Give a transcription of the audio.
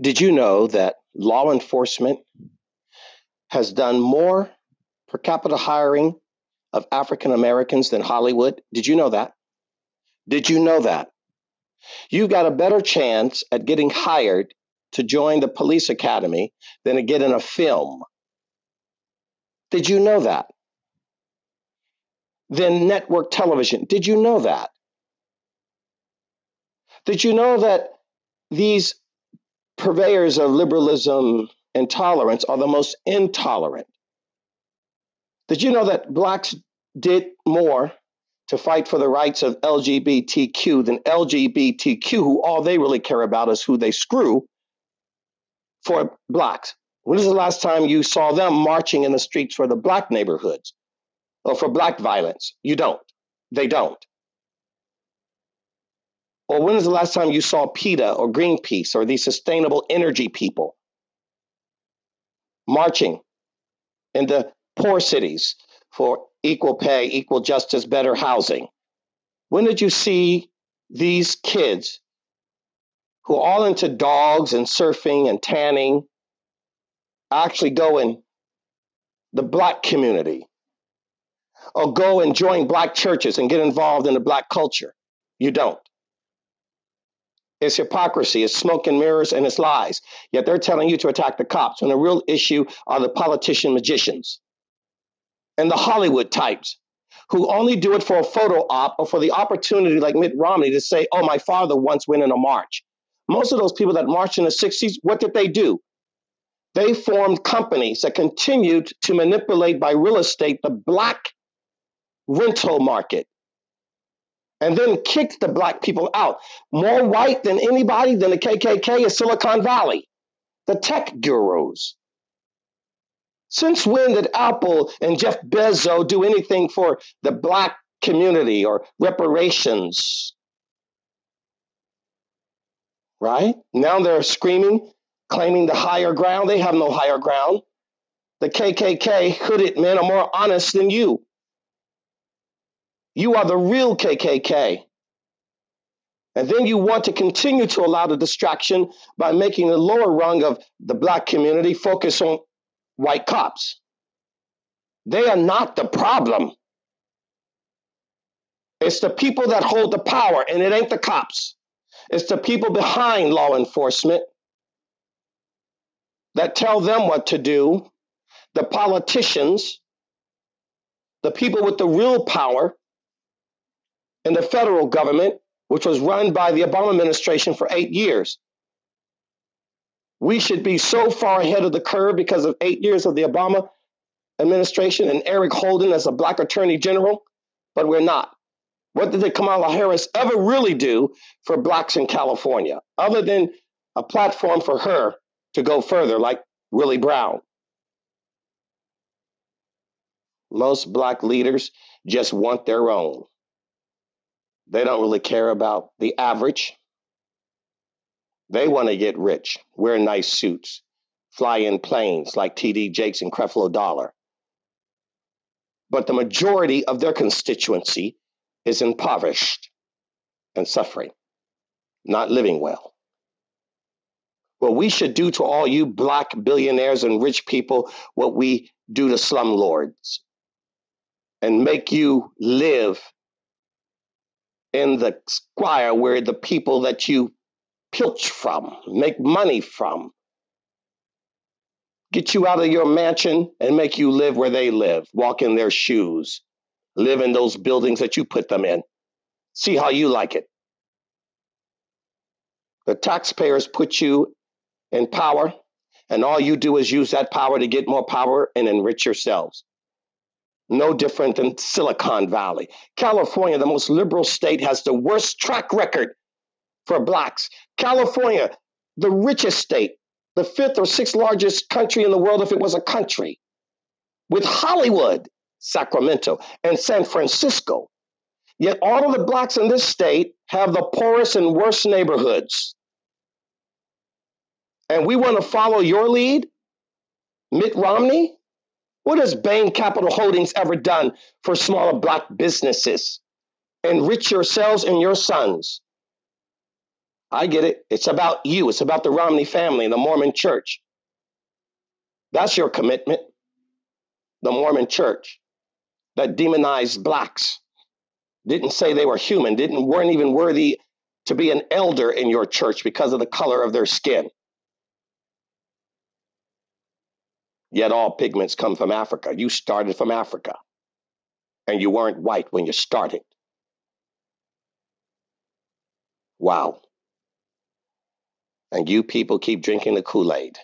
Did you know that law enforcement has done more per capita hiring of African Americans than Hollywood? Did you know that? Did you know that? You've got a better chance at getting hired to join the police academy than to get in a film. Did you know that? Then network television. Did you know that? Did you know that these purveyors of liberalism and tolerance are the most intolerant? Did you know that blacks did more to fight for the rights of LGBTQ than LGBTQ, who all they really care about is who they screw for blacks? When was the last time you saw them marching in the streets for the black neighborhoods or for black violence? You don't. They don't. Or when was the last time you saw PETA or Greenpeace or these sustainable energy people marching in the poor cities for equal pay, equal justice, better housing? When did you see these kids who are all into dogs and surfing and tanning actually go in the black community or go and join black churches and get involved in the black culture? You don't. It's hypocrisy, it's smoke and mirrors, and it's lies. Yet they're telling you to attack the cops when the real issue are the politician magicians and the Hollywood types who only do it for a photo op or for the opportunity, like Mitt Romney, to say, oh, my father once went in a march. Most of those people that marched in the 60s, what did they do? They formed companies that continued to manipulate by real estate the black rental market and then kicked the black people out. More white than anybody than the KKK is Silicon Valley, the tech gurus. Since when did Apple and Jeff Bezos do anything for the black community or reparations? Right? Now they're screaming, claiming the higher ground. They have no higher ground. The KKK hooded men are more honest than you. You are the real KKK. And then you want to continue to allow the distraction by making the lower rung of the black community focus on white cops. They are not the problem. It's the people that hold the power, and it ain't the cops. It's the people behind law enforcement that tell them what to do, the politicians, the people with the real power in the federal government, which was run by the Obama administration for eight years. We should be so far ahead of the curve because of eight years of the Obama administration and Eric Holder as a black attorney general, but we're not. What did Kamala Harris ever really do for blacks in California, other than a platform for her to go further, like Willie Brown? Most black leaders just want their own. They don't really care about the average. They want to get rich, wear nice suits, fly in planes like TD Jakes and Creflo Dollar. But the majority of their constituency is impoverished and suffering, not living well. What we should do to all you black billionaires and rich people, what we do to slumlords, and make you live in the squire where the people that you pilch from, make money from, get you out of your mansion and make you live where they live, walk in their shoes, live in those buildings that you put them in. See how you like it. The taxpayers put you in power, and all you do is use that power to get more power and enrich yourselves no different than Silicon Valley. California, the most liberal state, has the worst track record for blacks. California, the richest state, the fifth or sixth largest country in the world if it was a country, with Hollywood, Sacramento, and San Francisco. Yet all of the blacks in this state have the poorest and worst neighborhoods. And we want to follow your lead, Mitt Romney? What has Bain Capital Holdings ever done for smaller black businesses? Enrich yourselves and your sons. I get it. It's about you. It's about the Romney family and the Mormon church. That's your commitment. The Mormon church that demonized blacks, didn't say they were human, didn't weren't even worthy to be an elder in your church because of the color of their skin. Yet all pigments come from Africa. You started from Africa. And you weren't white when you started. Wow. And you people keep drinking the Kool Aid.